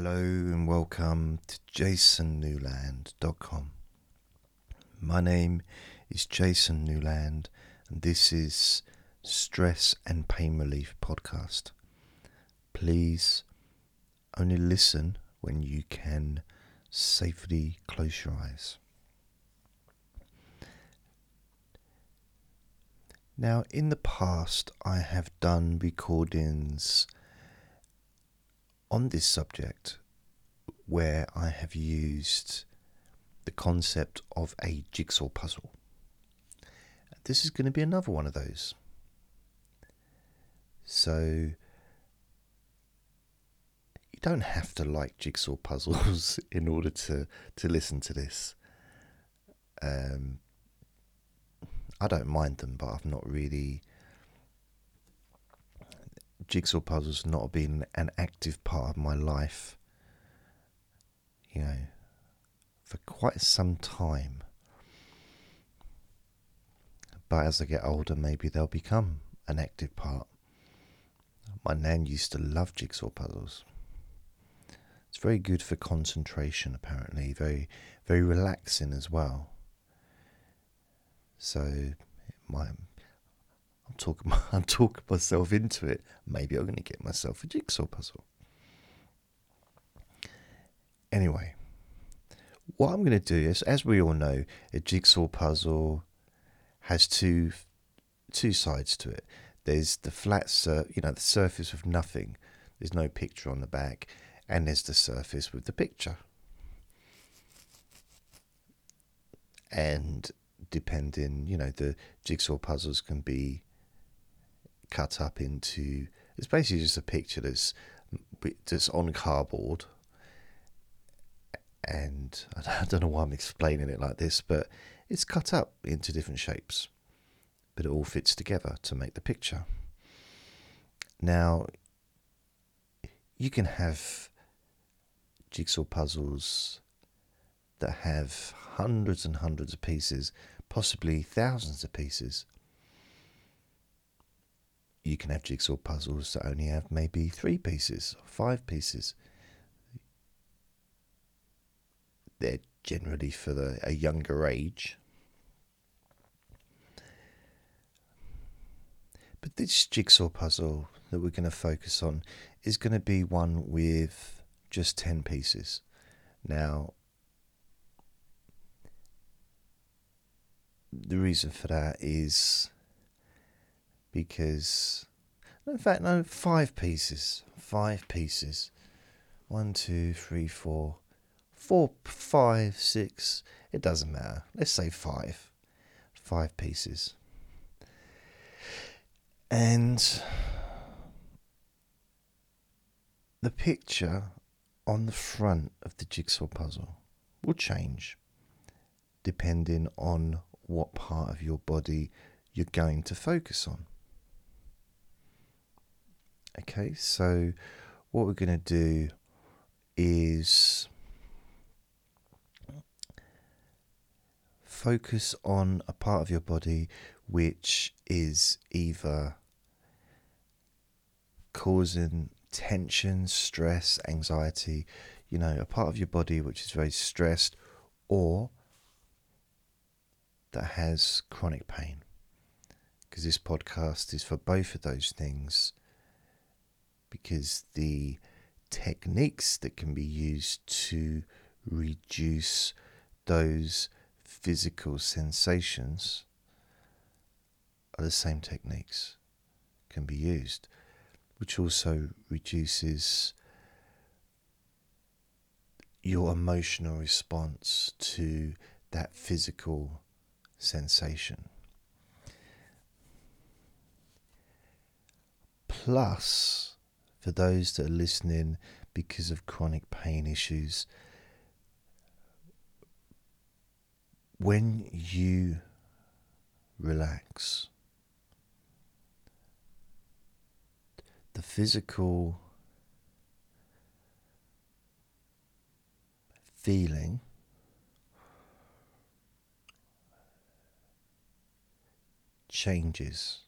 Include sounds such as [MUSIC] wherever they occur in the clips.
Hello and welcome to jasonnewland.com. My name is Jason Newland and this is Stress and Pain Relief Podcast. Please only listen when you can safely close your eyes. Now, in the past, I have done recordings on this subject where I have used the concept of a jigsaw puzzle. This is going to be another one of those. So, you don't have to like jigsaw [LAUGHS] puzzles in order to, to listen to this. Um, I don't mind them, but I've not really jigsaw puzzles not been an active part of my life, you know, for quite some time. But as I get older, maybe they'll become an active part. My nan used to love jigsaw puzzles. It's very good for concentration, apparently. Very, very relaxing as well. So, my I'm talking, [LAUGHS] I'm talking myself into it. Maybe I'm going to get myself a jigsaw puzzle. Anyway, what I'm going to do is, as we all know, a jigsaw puzzle has two two sides to it. There's the flat, sur- you know, the surface with nothing. There's no picture on the back, and there's the surface with the picture. And depending, you know, the jigsaw puzzles can be cut up into. It's basically just a picture that's that's on cardboard, and [LAUGHS] I don't know why I'm explaining it like this, but it's cut up into different shapes, but it all fits together to make the picture. Now, you can have jigsaw puzzles that have hundreds and hundreds of pieces, possibly thousands of pieces you can have jigsaw puzzles that only have maybe three pieces, or five pieces. They're generally for the, a younger age. But this jigsaw puzzle that we're going to focus on is going to be one with just 10 pieces. Now, the reason for that is because, in fact, no, five pieces. Five pieces. One, two, three, four, four, five, six. It doesn't matter. Let's say five. Five pieces. And the picture on the front of the jigsaw puzzle will change depending on what part of your body you're going to focus on. Okay, so what we're going to do is focus on a part of your body which is either causing tension, stress, anxiety, you know, a part of your body which is very stressed or that has chronic pain. Because this podcast is for both of those things because the techniques that can be used to reduce those physical sensations are the same techniques can be used which also reduces your emotional response to that physical sensation. Plus for those that are listening because of chronic pain issues, when you relax, the physical feeling changes.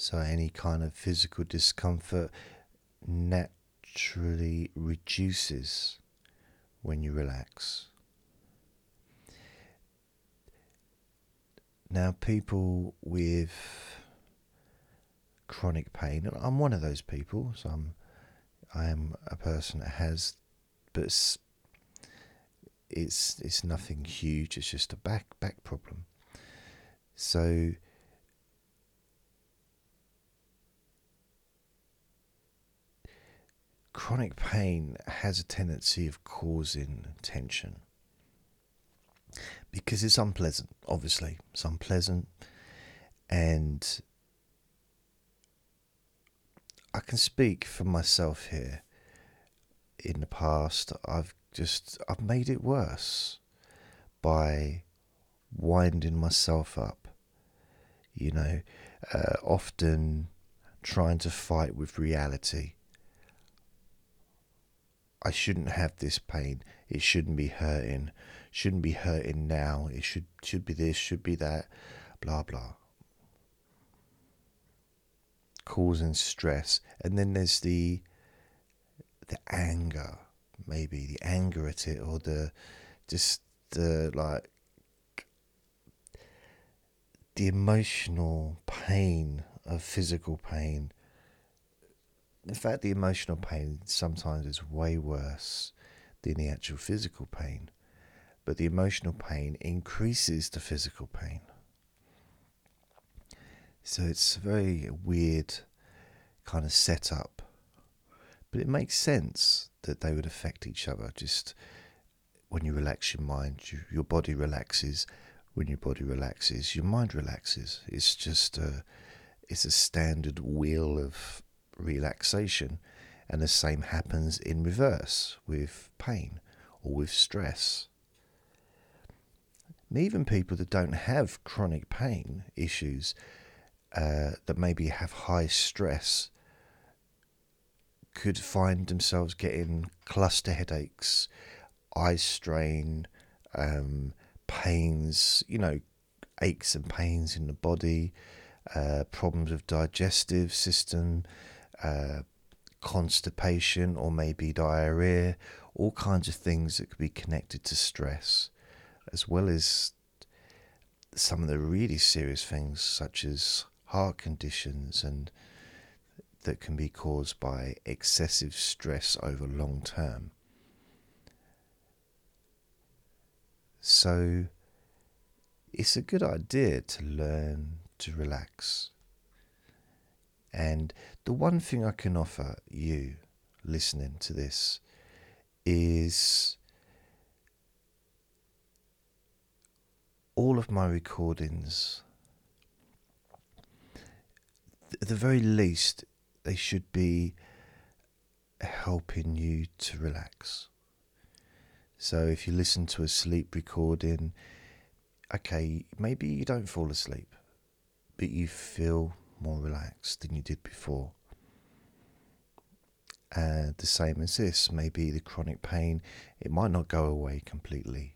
So, any kind of physical discomfort naturally reduces when you relax. Now, people with chronic pain, and I'm one of those people, so I'm, I am a person that has, but it's, it's, it's nothing huge, it's just a back, back problem. So, chronic pain has a tendency of causing tension because it's unpleasant, obviously. It's unpleasant, and I can speak for myself here. In the past, I've just I've made it worse by winding myself up. You know, uh, often trying to fight with reality I shouldn't have this pain. It shouldn't be hurting. Shouldn't be hurting now. It should should be this, should be that, blah blah. Causing stress. And then there's the the anger, maybe the anger at it or the just the like the emotional pain of physical pain in fact, the emotional pain sometimes is way worse than the actual physical pain, but the emotional pain increases the physical pain. So it's a very weird kind of setup, but it makes sense that they would affect each other. Just when you relax your mind, you, your body relaxes. When your body relaxes, your mind relaxes. It's just a, it's a standard wheel of relaxation, and the same happens in reverse with pain or with stress. Even people that don't have chronic pain issues, uh, that maybe have high stress, could find themselves getting cluster headaches, eye strain, um, pains, you know, aches and pains in the body, uh, problems with digestive system, uh, constipation or maybe diarrhea, all kinds of things that could be connected to stress, as well as some of the really serious things such as heart conditions and that can be caused by excessive stress over long term. So it's a good idea to learn to relax. And the one thing I can offer you listening to this is all of my recordings, at the very least, they should be helping you to relax. So if you listen to a sleep recording, okay, maybe you don't fall asleep, but you feel more relaxed than you did before. And the same as this, maybe the chronic pain, it might not go away completely.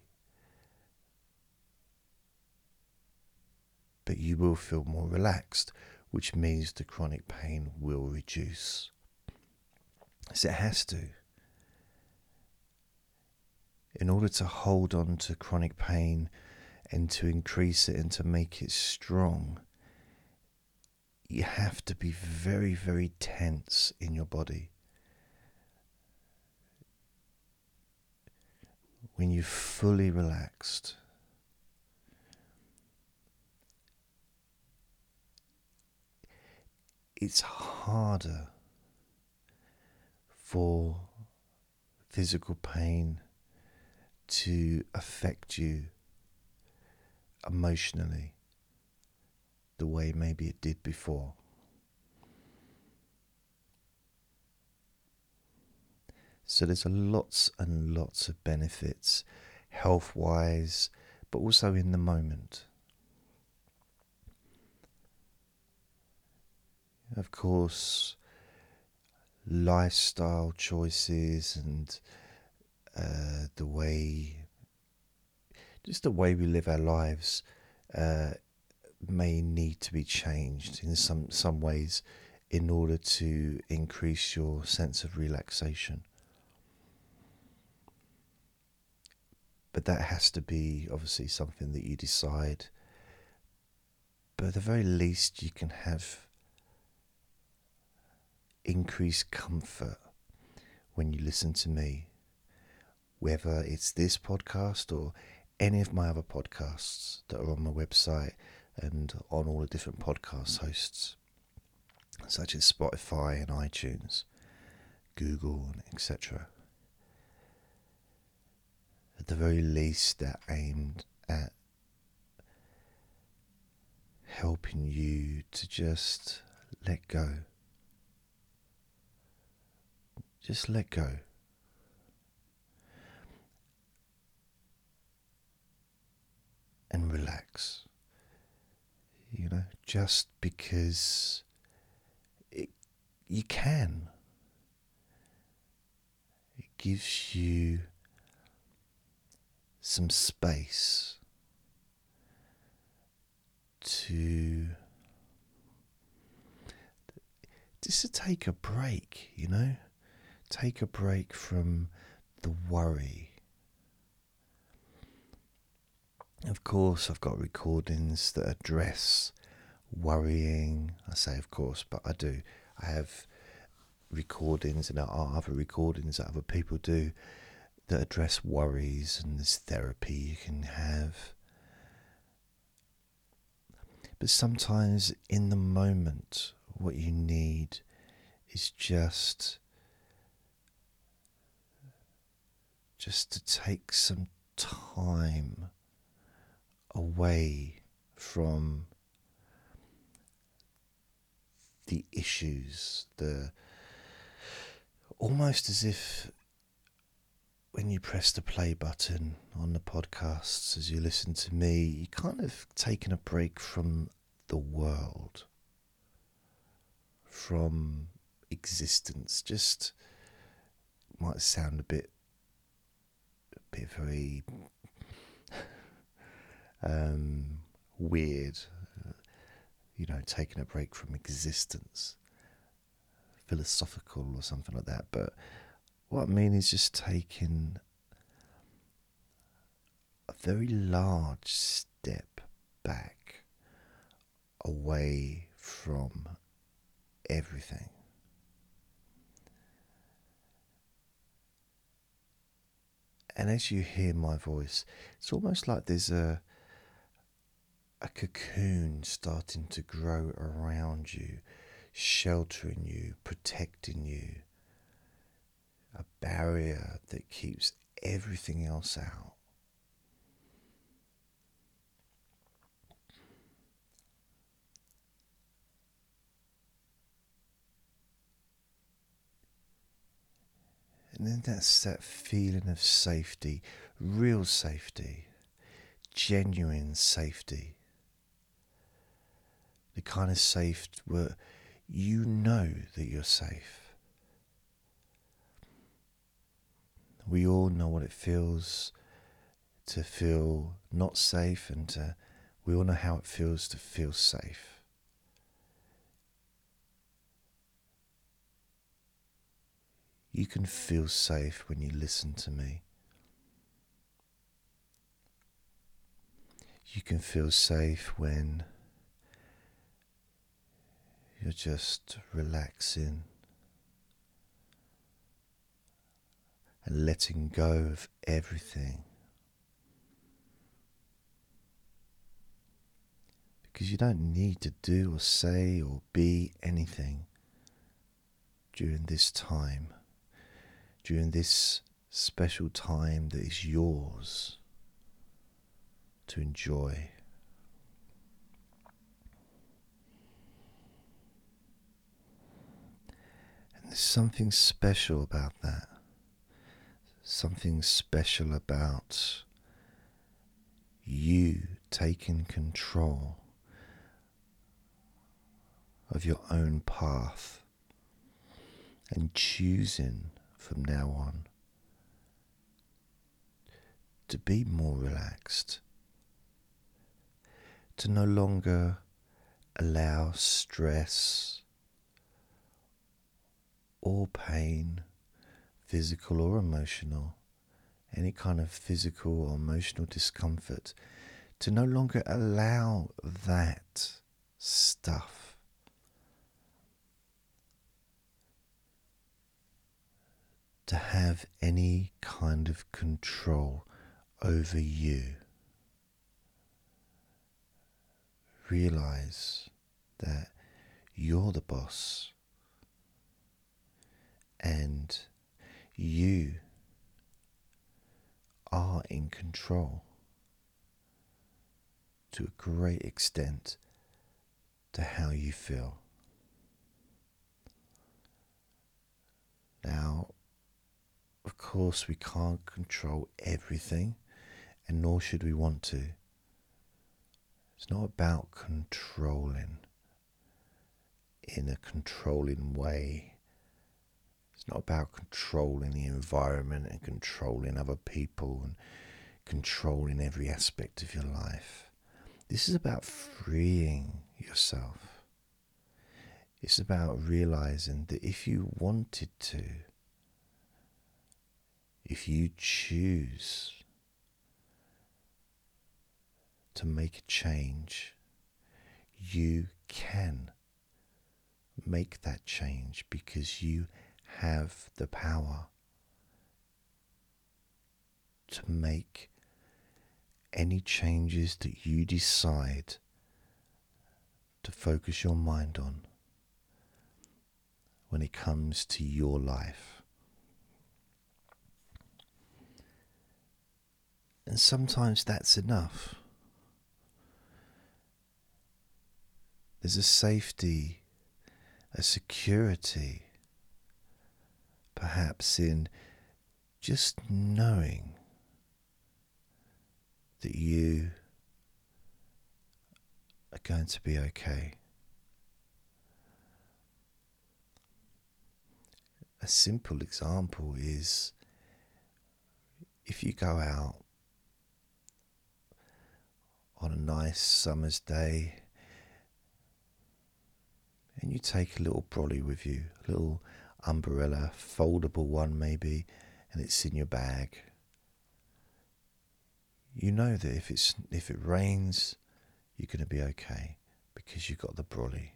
But you will feel more relaxed, which means the chronic pain will reduce. As it has to. In order to hold on to chronic pain and to increase it and to make it strong, you have to be very, very tense in your body. When you're fully relaxed, it's harder for physical pain to affect you emotionally the way maybe it did before. So there's lots and lots of benefits, health wise, but also in the moment. Of course, lifestyle choices and uh, the way, just the way we live our lives, uh, may need to be changed in some, some ways in order to increase your sense of relaxation. But that has to be obviously something that you decide. But at the very least, you can have increased comfort when you listen to me, whether it's this podcast or any of my other podcasts that are on my website and on all the different podcast hosts, such as Spotify and iTunes, Google, and etc. The very least, they're aimed at helping you to just let go. Just let go. And relax. You know, just because it, you can. It gives you some space to just to take a break, you know? Take a break from the worry. Of course, I've got recordings that address worrying. I say, of course, but I do. I have recordings, and there are other recordings that other people do that address worries, and there's therapy you can have. But sometimes in the moment, what you need is just just to take some time away from the issues the almost as if when you press the play button on the podcasts as you listen to me, you kind of taken a break from the world, from existence. Just might sound a bit, a bit very [LAUGHS] um, weird, you know, taking a break from existence, philosophical or something like that, but what I mean is just taking a very large step back away from everything. And as you hear my voice, it's almost like there's a a cocoon starting to grow around you, sheltering you, protecting you a barrier that keeps everything else out. And then that's that feeling of safety, real safety, genuine safety. The kind of safe where you know that you're safe. We all know what it feels to feel not safe, and to, we all know how it feels to feel safe. You can feel safe when you listen to me. You can feel safe when you're just relaxing and letting go of everything. Because you don't need to do or say or be anything during this time, during this special time that is yours to enjoy. And there's something special about that something special about you taking control of your own path and choosing from now on to be more relaxed, to no longer allow stress or pain, physical or emotional, any kind of physical or emotional discomfort, to no longer allow that stuff to have any kind of control over you. Realize that you're the boss and you are in control to a great extent to how you feel. Now, of course, we can't control everything, and nor should we want to. It's not about controlling in a controlling way. It's not about controlling the environment and controlling other people and controlling every aspect of your life. This is about freeing yourself. It's about realizing that if you wanted to, if you choose to make a change, you can make that change because you have the power to make any changes that you decide to focus your mind on when it comes to your life. And sometimes that's enough. There's a safety, a security, perhaps in just knowing that you are going to be okay. A simple example is if you go out on a nice summer's day and you take a little brolly with you, a little umbrella, foldable one maybe, and it's in your bag. You know that if it's if it rains, you're going to be okay because you've got the brolly.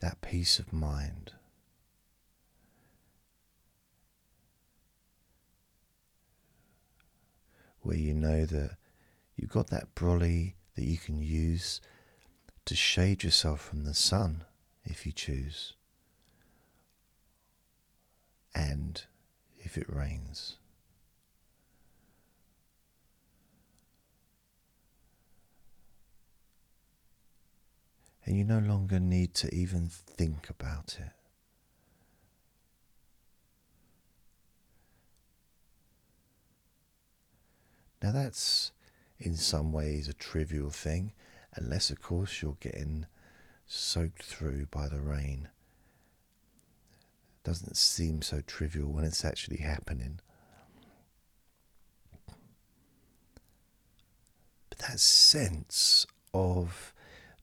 That peace of mind where you know that you've got that brolly that you can use to shade yourself from the sun if you choose, and if it rains. And you no longer need to even think about it. Now, that's in some ways a trivial thing, unless, of course, you're getting soaked through by the rain. It doesn't seem so trivial when it's actually happening. But that sense of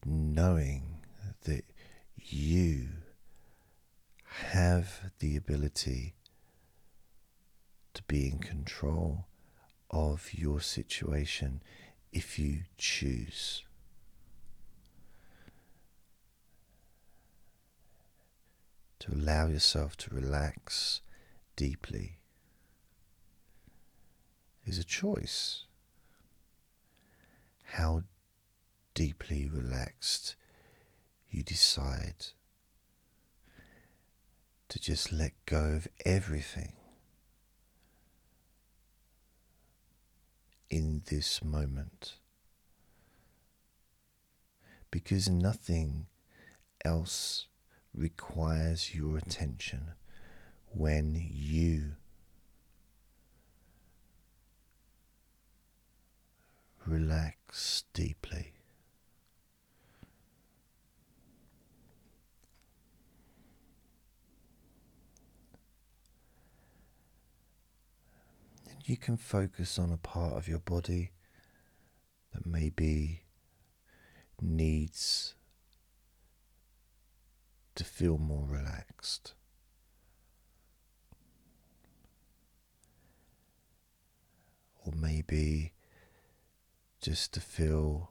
knowing that you have the ability to be in control of your situation if you choose. To allow yourself to relax deeply is a choice. How deeply relaxed you decide to just let go of everything in this moment. Because nothing else requires your attention when you relax deeply. You can focus on a part of your body that maybe needs to feel more relaxed. Or maybe just to feel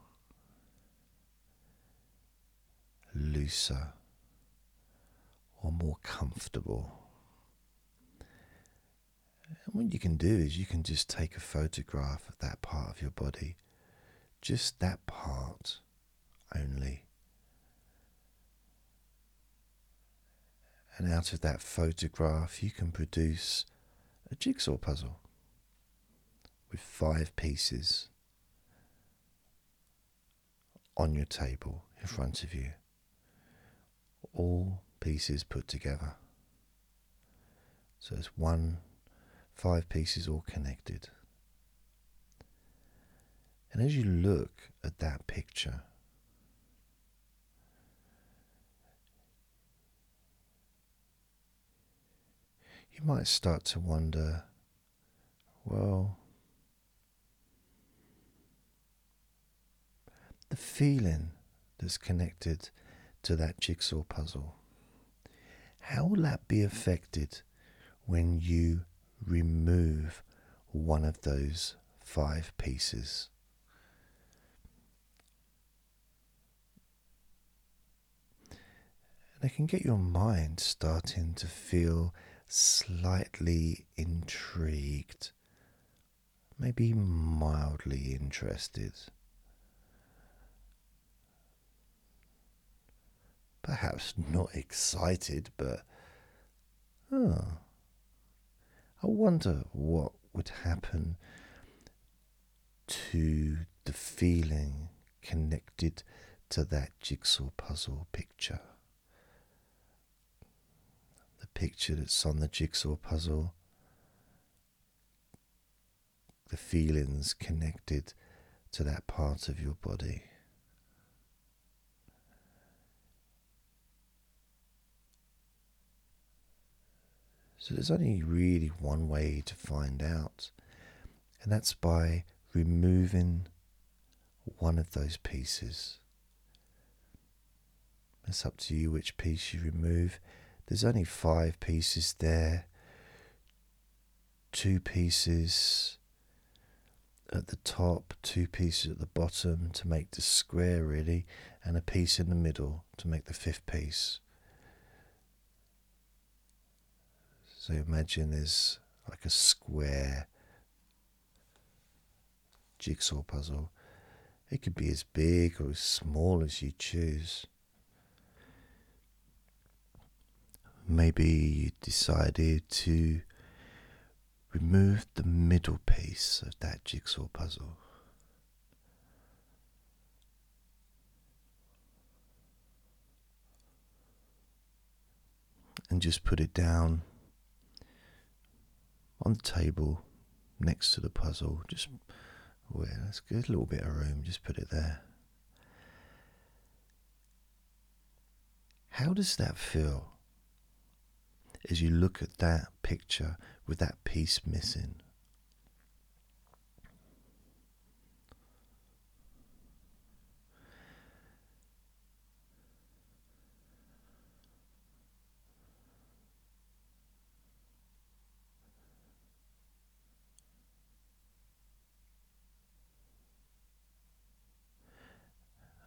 looser or more comfortable. And what you can do is you can just take a photograph of that part of your body, just that part only. And out of that photograph, you can produce a jigsaw puzzle with five pieces on your table in front of you, all pieces put together. So it's one, five pieces all connected. And as you look at that picture, you might start to wonder well, the feeling that's connected to that jigsaw puzzle, how will that be affected when you remove one of those five pieces? And it can get your mind starting to feel slightly intrigued, maybe mildly interested. Perhaps not excited, but oh, I wonder what would happen to the feeling connected to that jigsaw puzzle picture The picture that's on the jigsaw puzzle, the feelings connected to that part of your body. So there's only really one way to find out, and that's by removing one of those pieces. It's up to you which piece you remove. There's only five pieces there, two pieces at the top, two pieces at the bottom to make the square, really, and a piece in the middle to make the fifth piece. So imagine there's like a square jigsaw puzzle. It could be as big or as small as you choose. maybe you decided to remove the middle piece of that jigsaw puzzle. And just put it down on the table next to the puzzle. Just well, let's get a little bit of room, just put it there. How does that feel? as you look at that picture with that piece missing.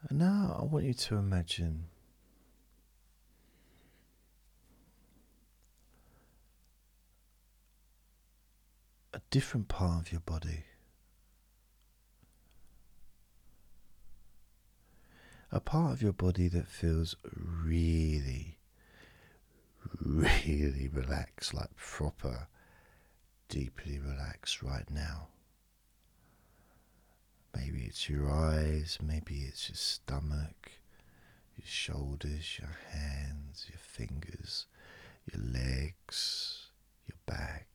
And I want you to imagine a different part of your body. A part of your body that feels really, really relaxed, like proper, deeply relaxed right now. Maybe it's your eyes, maybe it's your stomach, your shoulders, your hands, your fingers, your legs, your back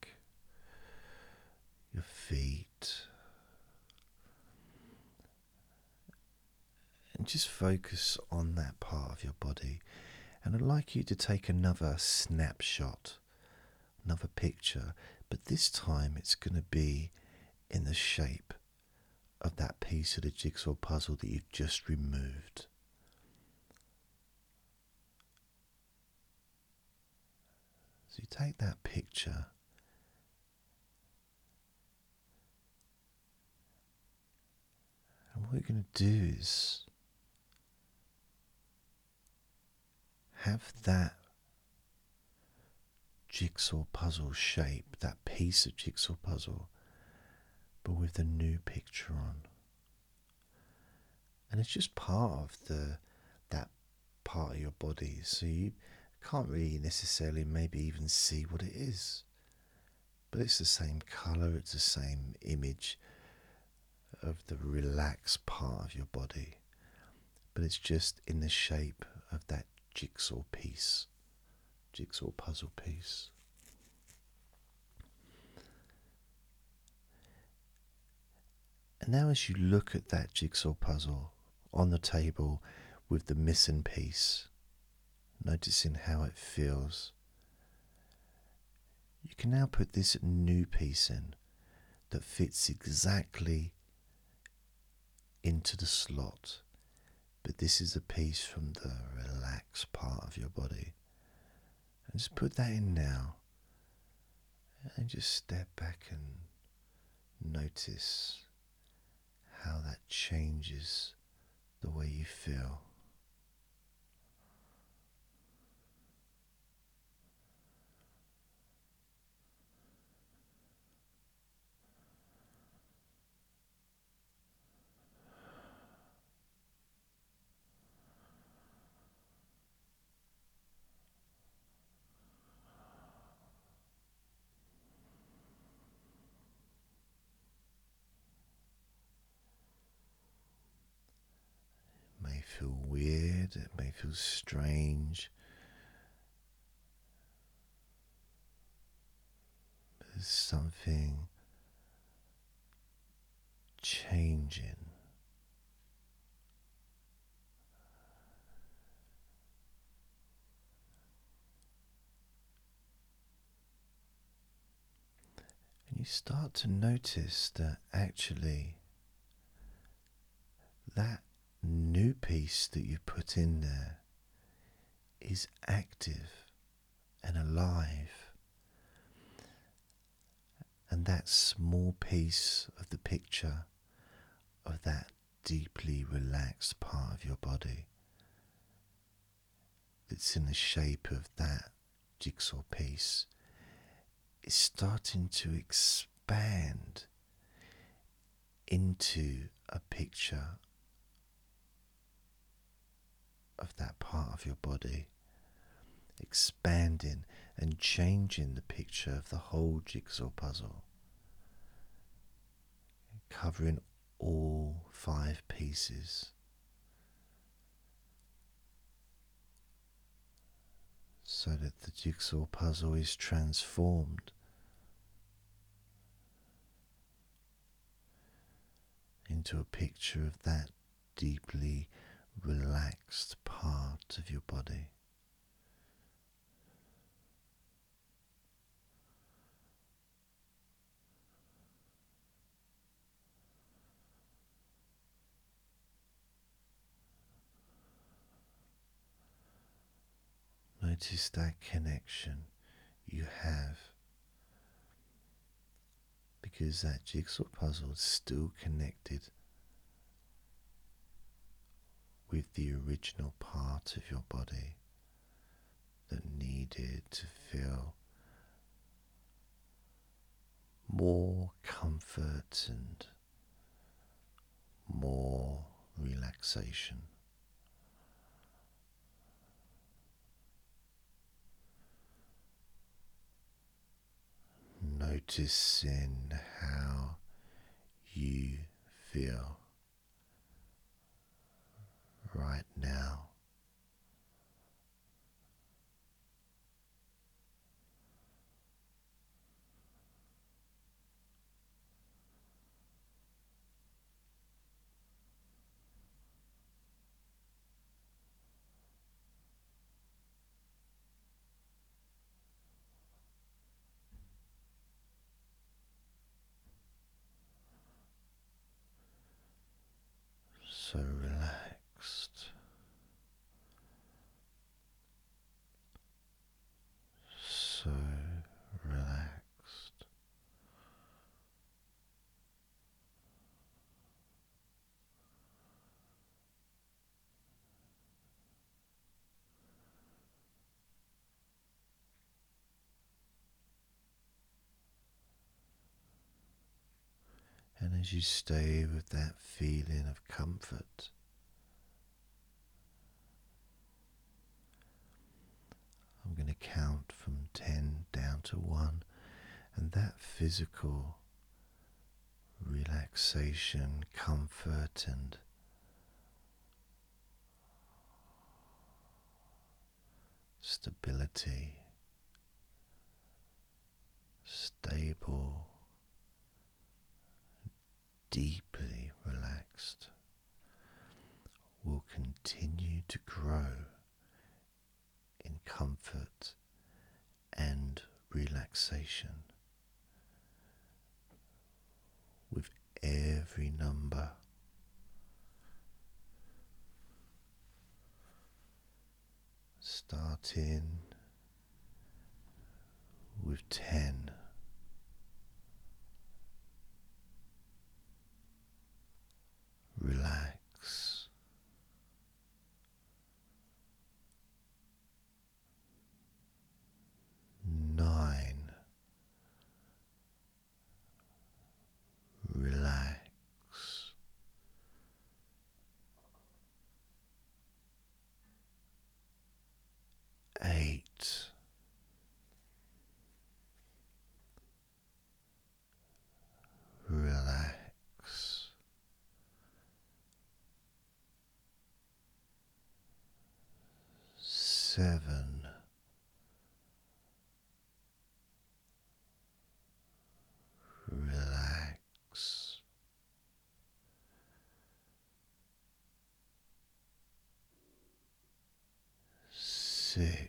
your feet. And just focus on that part of your body. And I'd like you to take another snapshot, another picture, but this time it's going to be in the shape of that piece of the jigsaw puzzle that you've just removed. So you take that picture. And what we're going to do is have that jigsaw puzzle shape, that piece of jigsaw puzzle, but with the new picture on. And it's just part of the that part of your body, so you can't really necessarily maybe even see what it is. But it's the same colour, it's the same image of the relaxed part of your body. But it's just in the shape of that jigsaw piece, jigsaw puzzle piece. And now, as you look at that jigsaw puzzle on the table with the missing piece, noticing how it feels, you can now put this new piece in that fits exactly into the slot but this is a piece from the relaxed part of your body. And just put that in now. And just step back and notice how that changes the way you feel. may feel weird, it may feel strange. There's something changing. And you start to notice that actually that piece that you put in there is active and alive. And that small piece of the picture of that deeply relaxed part of your body that's in the shape of that jigsaw piece is starting to expand into a picture of that part of your body, expanding and changing the picture of the whole jigsaw puzzle, covering all five pieces. So that the jigsaw puzzle is transformed into a picture of that deeply relaxed part of your body. Notice that connection you have because that jigsaw puzzle is still connected with the original part of your body that needed to feel more comfort and more relaxation. Noticing how you feel right now. so relaxed. As you stay with that feeling of comfort, I'm going to count from 10 down to 1, and that physical relaxation, comfort, and stability, stable, deeply relaxed, will continue to grow in comfort and relaxation with every number. Starting with 10. Relax. Nine. Relax. Eight. Relax. Seven. Relax. Six.